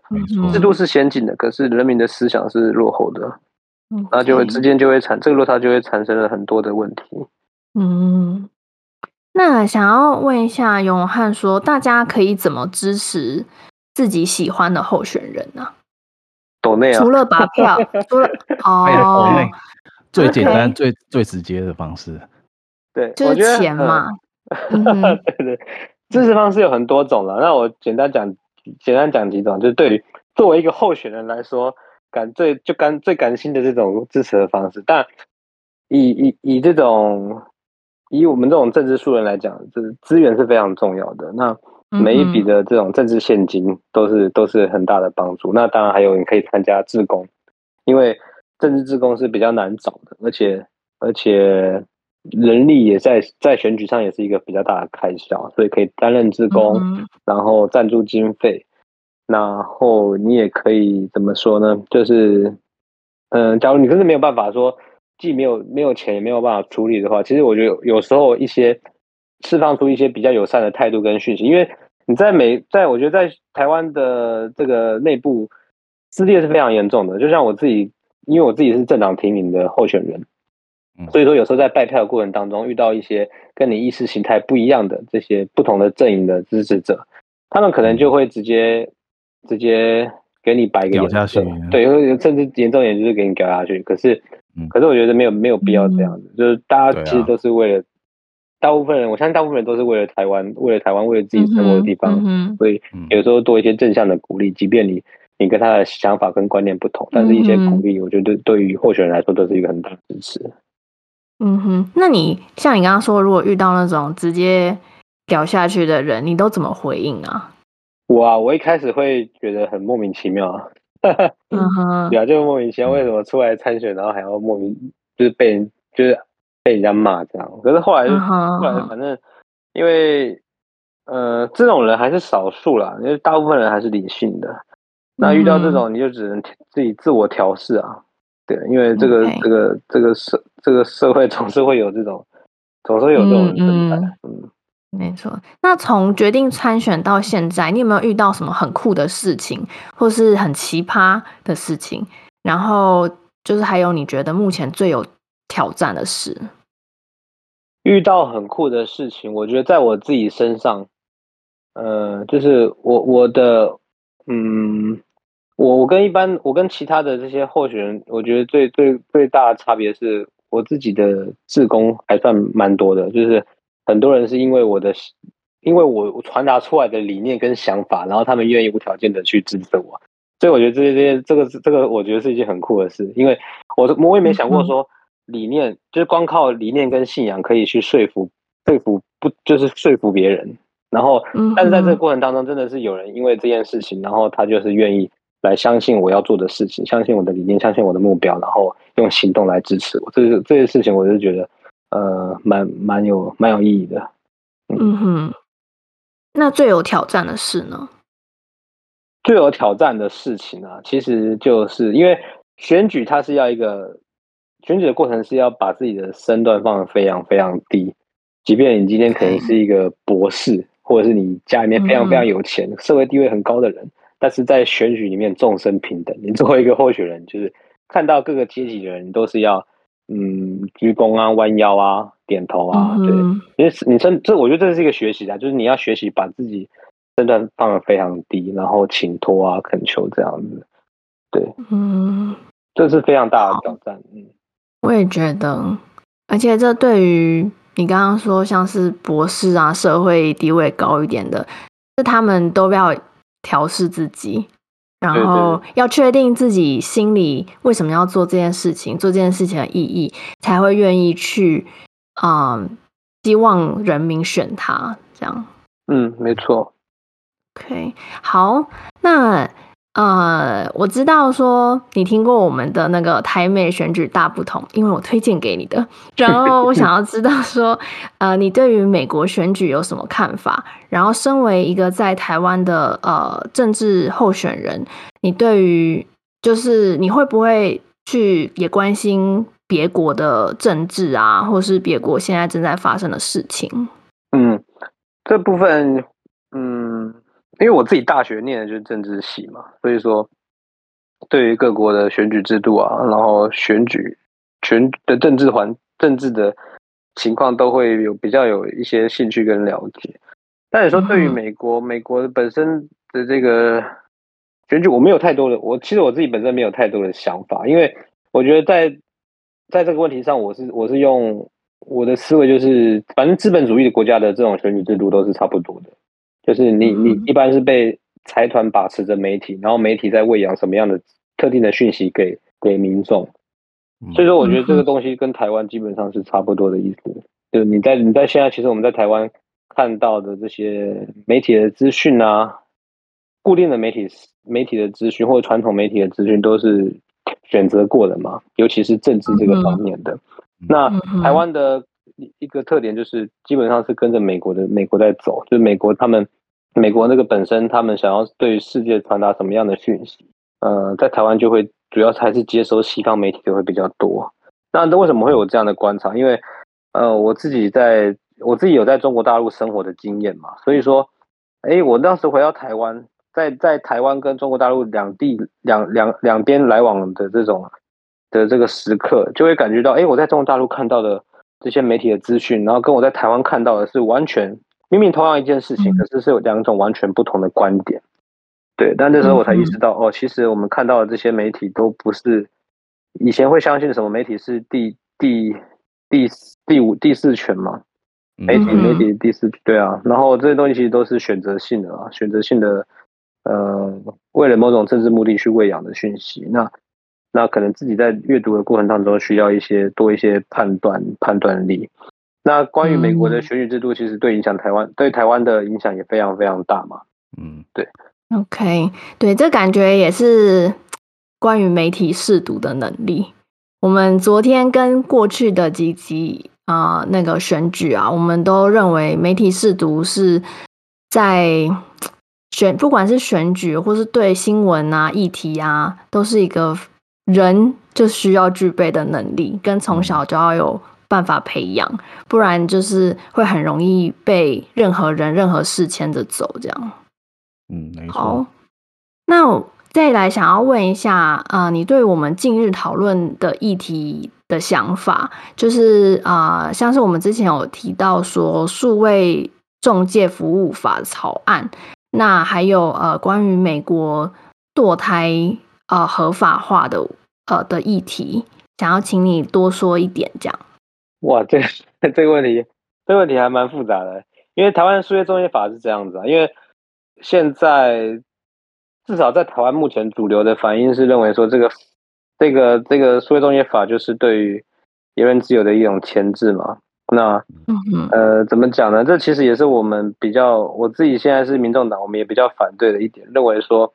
Speaker 3: 制度是先进的，可是人民的思想是落后的。那就会之间就会产这个落差就会产生了很多的问题。
Speaker 1: 嗯，那想要问一下永汉说，大家可以怎么支持自己喜欢的候选人呢、啊？
Speaker 3: 抖内啊，
Speaker 1: 除了把票，除了 *laughs* 哦，
Speaker 2: 最简单、okay. 最最直接的方式，
Speaker 3: 对，
Speaker 1: 就是钱嘛。*laughs*
Speaker 3: 嗯、对对，支持方式有很多种了。那我简单讲，简单讲几种，就是对于作为一个候选人来说，感最就感最感性的这种支持的方式。但以以以这种以我们这种政治素人来讲，就是资源是非常重要的。那每一笔的这种政治现金都是都是很大的帮助。那当然还有你可以参加自工，因为政治自工是比较难找的，而且而且人力也在在选举上也是一个比较大的开销，所以可以担任自工，然后赞助经费，然后你也可以怎么说呢？就是嗯，假如你真的没有办法说，既没有没有钱也没有办法处理的话，其实我觉得有，有时候一些。释放出一些比较友善的态度跟讯息，因为你在美，在我觉得在台湾的这个内部撕裂是非常严重的。就像我自己，因为我自己是政党提名的候选人，所以说有时候在拜票的过程当中遇到一些跟你意识形态不一样的这些不同的阵营的支持者，他们可能就会直接直接给你摆一个脸色，对，甚至严重点就是给你搞下去。可是，可是我觉得没有没有必要这样子，就是大家其实都是为了。大部分人，我相信大部分人都是为了台湾，为了台湾，为了自己生活的地方，嗯，所以有时候多一些正向的鼓励，即便你你跟他的想法跟观念不同，但是一些鼓励，我觉得对于候选人来说都是一个很大的支持。
Speaker 1: 嗯哼，那你像你刚刚说，如果遇到那种直接掉下去的人，你都怎么回应啊？
Speaker 3: 我啊，我一开始会觉得很莫名其妙啊，嗯 *laughs* 哼，对啊，就莫名其妙，为什么出来参选，然后还要莫名就是被人就是。被人家骂这样，可是后来，uh -huh. 后来反正因为呃这种人还是少数啦，因为大部分人还是理性的。那遇到这种，你就只能自己自我调试啊。对，因为这个、okay. 这个这个社这个社会总是会有这种，总是会有这种人存在。嗯，
Speaker 1: 嗯没错。那从决定参选到现在，你有没有遇到什么很酷的事情，或是很奇葩的事情？然后就是还有你觉得目前最有挑战的事，
Speaker 3: 遇到很酷的事情，我觉得在我自己身上，呃，就是我我的，嗯，我我跟一般我跟其他的这些候选人，我觉得最最最大的差别是我自己的志工还算蛮多的，就是很多人是因为我的，因为我传达出来的理念跟想法，然后他们愿意无条件的去支持我，所以我觉得这些这些这个这个我觉得是一件很酷的事，因为我我也没想过说。嗯理念就是光靠理念跟信仰可以去说服说服不就是说服别人，然后但是在这个过程当中，真的是有人因为这件事情，然后他就是愿意来相信我要做的事情，相信我的理念，相信我的目标，然后用行动来支持我。这是这些事情，我是觉得呃蛮蛮有蛮有意义的。
Speaker 1: 嗯哼，那最有挑战的事呢？
Speaker 3: 最有挑战的事情啊，其实就是因为选举，它是要一个。选举的过程是要把自己的身段放得非常非常低，即便你今天可能是一个博士，或者是你家里面非常非常有钱、社会地位很高的人，但是在选举里面众生平等。你作为一个候选人，就是看到各个阶级的人，都是要嗯鞠躬啊、弯腰啊、点头啊，对，因为你真这，我觉得这是一个学习啊，就是你要学习把自己身段放得非常低，然后请托啊、恳求这样子，对，嗯，这是非常大的挑战，嗯。
Speaker 1: 我也觉得，而且这对于你刚刚说像是博士啊，社会地位高一点的，是他们都要调试自己，然后要确定自己心里为什么要做这件事情，做这件事情的意义，才会愿意去，嗯，希望人民选他这样。
Speaker 3: 嗯，没错。
Speaker 1: OK，好，那。呃，我知道说你听过我们的那个台美选举大不同，因为我推荐给你的。然后我想要知道说，呃，你对于美国选举有什么看法？然后，身为一个在台湾的呃政治候选人，你对于就是你会不会去也关心别国的政治啊，或是别国现在正在发生的事情？
Speaker 3: 嗯，这部分，嗯。因为我自己大学念的就是政治系嘛，所以说对于各国的选举制度啊，然后选举、全的政治环、政治的情况都会有比较有一些兴趣跟了解。但你说对于美国，美国本身的这个选举，我没有太多的，我其实我自己本身没有太多的想法，因为我觉得在在这个问题上，我是我是用我的思维，就是反正资本主义的国家的这种选举制度都是差不多的，就是你你一般是被财团把持着媒体，然后媒体在喂养什么样的特定的讯息给给民众，所以说我觉得这个东西跟台湾基本上是差不多的意思，就是你在你在现在，其实我们在台湾。看到的这些媒体的资讯啊，固定的媒体媒体的资讯或者传统媒体的资讯都是选择过的嘛，尤其是政治这个方面的。嗯、那台湾的一个特点就是基本上是跟着美国的美国在走，就是美国他们美国那个本身他们想要对世界传达什么样的讯息，呃，在台湾就会主要还是接收西方媒体就会比较多。那为什么会有这样的观察？因为呃，我自己在。我自己有在中国大陆生活的经验嘛，所以说，哎，我当时回到台湾，在在台湾跟中国大陆两地两两两边来往的这种的这个时刻，就会感觉到，哎，我在中国大陆看到的这些媒体的资讯，然后跟我在台湾看到的是完全明明同样一件事情，可是是有两种完全不同的观点。对，但那时候我才意识到，哦，其实我们看到的这些媒体都不是以前会相信什么媒体是第第第第五第四权嘛。媒体媒体第四对啊，然后这些东西其实都是选择性的啊，选择性的，呃，为了某种政治目的去喂养的讯息。那那可能自己在阅读的过程当中需要一些多一些判断判断力。那关于美国的选举制度，其实对影响台湾对台湾的影响也非常非常大嘛。嗯，对。
Speaker 1: OK，对，这感觉也是关于媒体试读的能力。我们昨天跟过去的几集。啊、呃，那个选举啊，我们都认为媒体试读是在选，不管是选举或是对新闻啊、议题啊，都是一个人就需要具备的能力，跟从小就要有办法培养，不然就是会很容易被任何人、任何事牵着走，这样。
Speaker 2: 嗯，没错。
Speaker 1: 好，那再来想要问一下，啊、呃，你对我们近日讨论的议题的想法就是啊、呃，像是我们之前有提到说数位中介服务法草案，那还有呃关于美国堕胎呃合法化的呃的议题，想要请你多说一点，这样。
Speaker 3: 哇，这 *laughs* 这个问题，这个问题还蛮复杂的，因为台湾数学中介法是这样子啊，因为现在至少在台湾目前主流的反应是认为说这个。这个这个数学中介法就是对于言论自由的一种牵制嘛。那呃，怎么讲呢？这其实也是我们比较，我自己现在是民众党，我们也比较反对的一点，认为说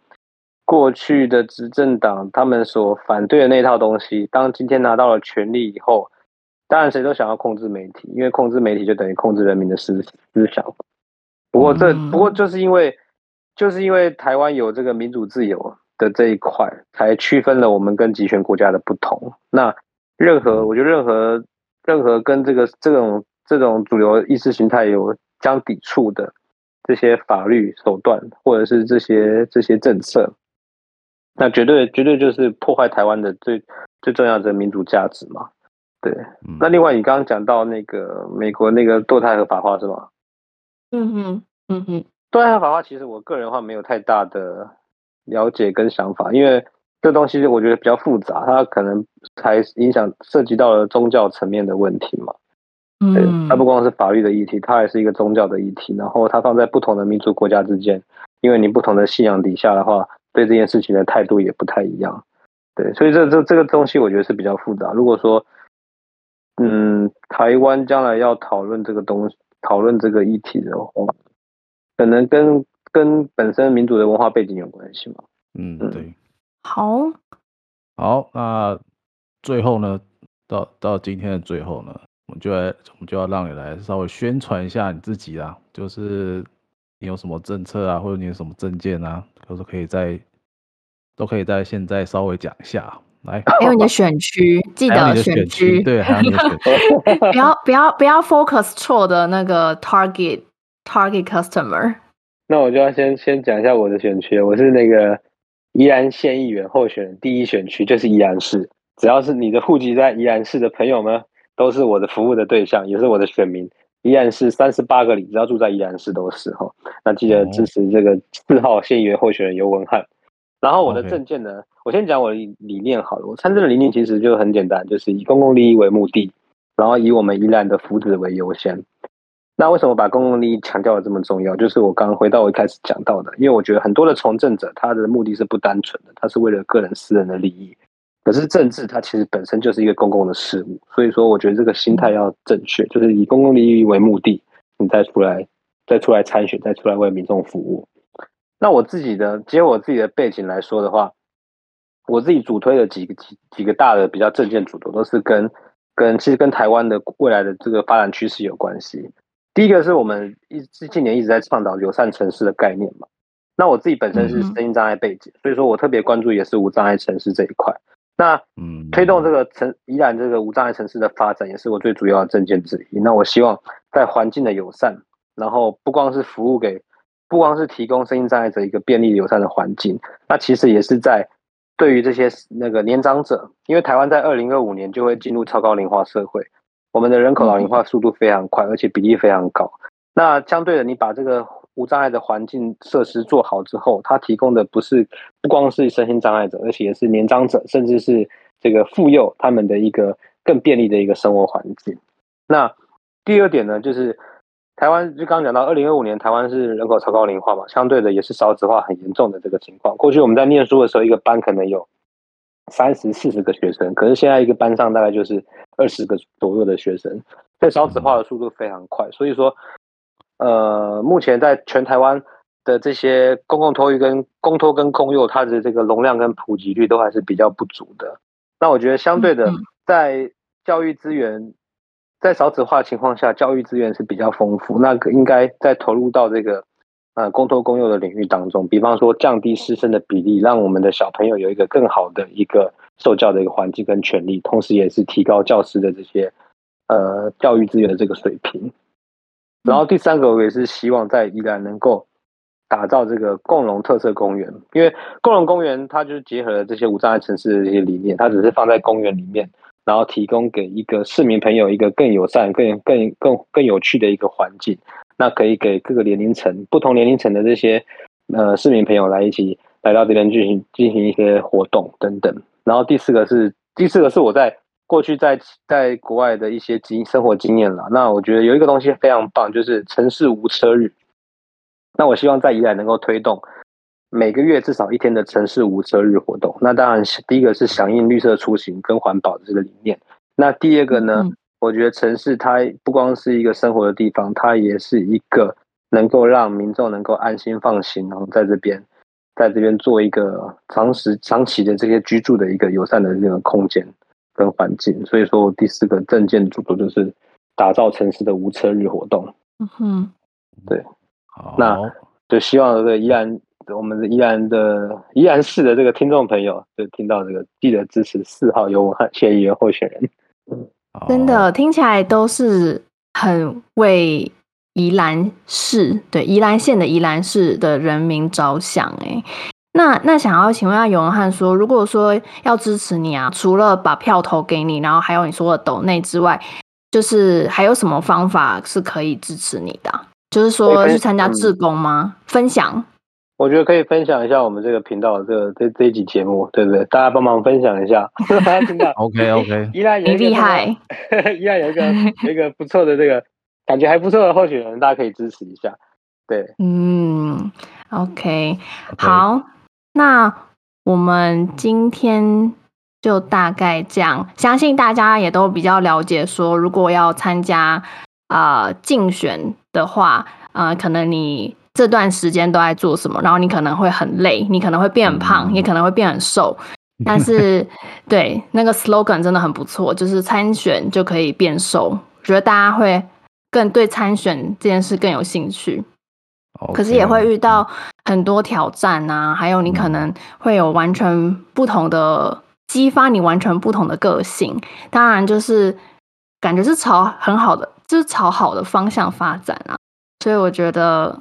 Speaker 3: 过去的执政党他们所反对的那套东西，当今天拿到了权力以后，当然谁都想要控制媒体，因为控制媒体就等于控制人民的思思想。不过这不过就是因为就是因为台湾有这个民主自由。的这一块才区分了我们跟集权国家的不同。那任何，我觉得任何任何跟这个这种这种主流意识形态有相抵触的这些法律手段，或者是这些这些政策，那绝对绝对就是破坏台湾的最最重要的民主价值嘛。对。那另外，你刚刚讲到那个美国那个堕胎合法化是吗？
Speaker 1: 嗯哼，嗯哼，
Speaker 3: 堕胎合法化其实我个人的话没有太大的。了解跟想法，因为这东西我觉得比较复杂，它可能还影响涉及到了宗教层面的问题嘛。嗯，它不光是法律的议题，它还是一个宗教的议题。然后它放在不同的民族国家之间，因为你不同的信仰底下的话，对这件事情的态度也不太一样。对，所以这这这个东西我觉得是比较复杂。如果说，嗯，台湾将来要讨论这个东西，讨论这个议题的话，可能跟。跟本身民主的文化背景有关系吗？
Speaker 2: 嗯，对。
Speaker 1: 好，
Speaker 2: 好，那最后呢，到到今天的最后呢，我们就来，我们就要让你来稍微宣传一下你自己啦，就是你有什么政策啊，或者你有什么政见啊，都是可以在，都可以在现在稍微讲一下。来，
Speaker 1: 还有你的选区，记得选区，
Speaker 2: 对，还有你的选区，*laughs*
Speaker 1: 不要不要不要 focus 错的那个 target target customer。
Speaker 3: 那我就要先先讲一下我的选区，我是那个宜兰县议员候选人，第一选区就是宜兰市。只要是你的户籍在宜兰市的朋友们，都是我的服务的对象，也是我的选民。宜兰市三十八个里，只要住在宜兰市都是哈。那记得支持这个四号县议员候选人尤文瀚。然后我的政见呢，我先讲我的理念好了。我参政的理念其实就很简单，就是以公共利益为目的，然后以我们宜兰的福祉为优先。那为什么把公共利益强调的这么重要？就是我刚刚回到我一开始讲到的，因为我觉得很多的从政者他的目的是不单纯的，他是为了个人私人的利益。可是政治它其实本身就是一个公共的事物，所以说我觉得这个心态要正确，就是以公共利益为目的，你再出来，再出来参选，再出来为民众服务。那我自己的，结合我自己的背景来说的话，我自己主推的几个几几个大的比较证件主轴，都是跟跟其实跟台湾的未来的这个发展趋势有关系。第一个是我们一近年一直在倡导友善城市的概念嘛。那我自己本身是声音障碍背景，所以说我特别关注也是无障碍城市这一块。那嗯，推动这个城宜兰这个无障碍城市的发展，也是我最主要的政见之一。那我希望在环境的友善，然后不光是服务给，不光是提供身心障碍者一个便利友善的环境，那其实也是在对于这些那个年长者，因为台湾在二零二五年就会进入超高龄化社会，我们的人口老龄化速度非常快，而且比例非常高。那相对的，你把这个无障碍的环境设施做好之后，它提供的不是不光是身心障碍者，而且也是年长者，甚至是这个妇幼他们的一个更便利的一个生活环境。那第二点呢，就是台湾就刚刚讲到，二零二五年台湾是人口超高龄化嘛，相对的也是少子化很严重的这个情况。过去我们在念书的时候，一个班可能有三十、四十个学生，可是现在一个班上大概就是二十个左右的学生，所以少子化的速度非常快，所以说。呃，目前在全台湾的这些公共托育跟公托跟公幼，它的这个容量跟普及率都还是比较不足的。那我觉得相对的，在教育资源在少子化情况下，教育资源是比较丰富，那个应该在投入到这个呃公托公幼的领域当中，比方说降低师生的比例，让我们的小朋友有一个更好的一个受教的一个环境跟权利，同时也是提高教师的这些呃教育资源的这个水平。然后第三个，我也是希望在宜兰能够打造这个共融特色公园，因为共融公园它就是结合了这些无障碍城市的这些理念，它只是放在公园里面，然后提供给一个市民朋友一个更友善、更更更更有趣的一个环境，那可以给各个年龄层、不同年龄层的这些呃市民朋友来一起来到这边进行进行一些活动等等。然后第四个是第四个是我在。过去在在国外的一些经生活经验了，那我觉得有一个东西非常棒，就是城市无车日。那我希望在宜兰能够推动每个月至少一天的城市无车日活动。那当然，第一个是响应绿色出行跟环保的这个理念。那第二个呢，嗯、我觉得城市它不光是一个生活的地方，它也是一个能够让民众能够安心放心，然后在这边在这边做一个长时长期的这些居住的一个友善的这个空间。跟环境，所以说第四个政见主轴就是打造城市的无车日活动。嗯哼，对，好，那就希望这个宜兰，我们的宜兰的宜兰市的这个听众朋友，就听到这个，记得支持四号游文汉县议员候选人。
Speaker 1: 真的听起来都是很为宜兰市，对宜兰县的宜兰市的人民着想，哎。那那想要请问下游文瀚说，如果说要支持你啊，除了把票投给你，然后还有你说的抖内之外，就是还有什么方法是可以支持你的？就是说去参加志工吗？分享？
Speaker 3: 我觉得可以分享一下我们这个频道的这个这这一集节目，对不对？大家帮忙分享一下，*laughs* 大家听到
Speaker 2: ？OK OK，
Speaker 3: 宜兰有一个厉害，*laughs* 宜兰有一个有一个不错的这个感觉还不错的候选人，大家可以支持一下。对，
Speaker 1: 嗯，OK，好。那我们今天就大概这样，相信大家也都比较了解。说如果要参加啊呃、竞选的话，呃，可能你这段时间都在做什么？然后你可能会很累，你可能会变很胖，也可能会变很瘦。*laughs* 但是，对那个 slogan 真的很不错，就是参选就可以变瘦。我觉得大家会更对参选这件事更有兴趣。可是也会遇到很多挑战啊，还有你可能会有完全不同的激发，你完全不同的个性。当然就是感觉是朝很好的，就是朝好的方向发展啊。所以我觉得，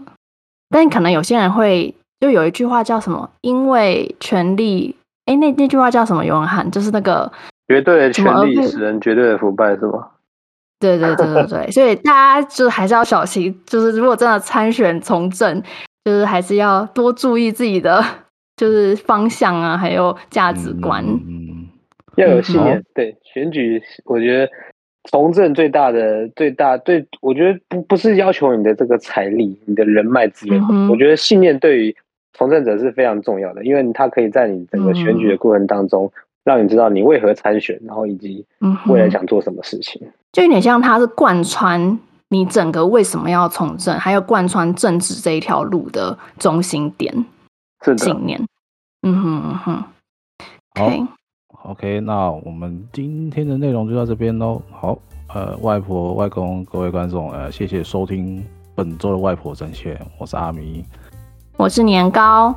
Speaker 1: 但可能有些人会就有一句话叫什么？因为权力，哎，那那句话叫什么？游文瀚就是那个
Speaker 3: 绝对的权力使人绝对的腐败，是吗？*laughs*
Speaker 1: 对对对对对，所以大家就还是要小心，就是如果真的参选从政，就是还是要多注意自己的就是方向啊，还有价值观，
Speaker 2: 嗯，
Speaker 3: 要有信念。对，选举，我觉得从政最大的最大对，我觉得不不是要求你的这个财力、你的人脉资源，嗯、我觉得信念对于从政者是非常重要的，因为他可以在你整个选举的过程当中。嗯让你知道你为何参选，然后以及未来想做什么事情，嗯、
Speaker 1: 就有点像他是贯穿你整个为什么要从政，还有贯穿政治这一条路的中心点，
Speaker 3: 是的
Speaker 1: 信念。嗯哼嗯哼。OK
Speaker 2: OK，那我们今天的内容就到这边喽。好，呃，外婆、外公，各位观众，呃，谢谢收听本周的外婆阵线，我是阿弥，
Speaker 1: 我是年糕，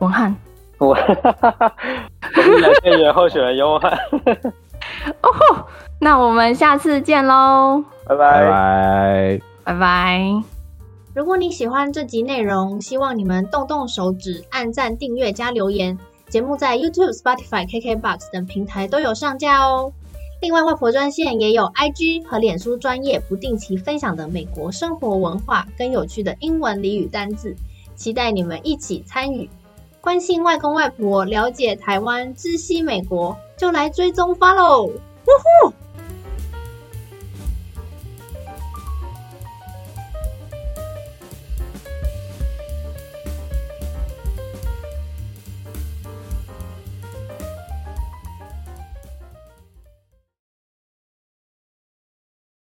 Speaker 1: 文翰。
Speaker 3: 我哈哈哈哈我是两千元候选人尤文翰。
Speaker 1: 哦，那我们下次见喽！
Speaker 3: 拜拜
Speaker 2: 拜
Speaker 1: 拜拜。
Speaker 4: 如果你喜欢这集内容，希望你们动动手指，按赞、订阅、加留言。节目在 YouTube、Spotify、KKBox 等平台都有上架哦。另外，外婆专线也有 IG 和脸书专业不定期分享的美国生活文化跟有趣的英文俚语单字，期待你们一起参与。关心外公外婆，了解台湾，知悉美国，就来追踪 follow，呜呼！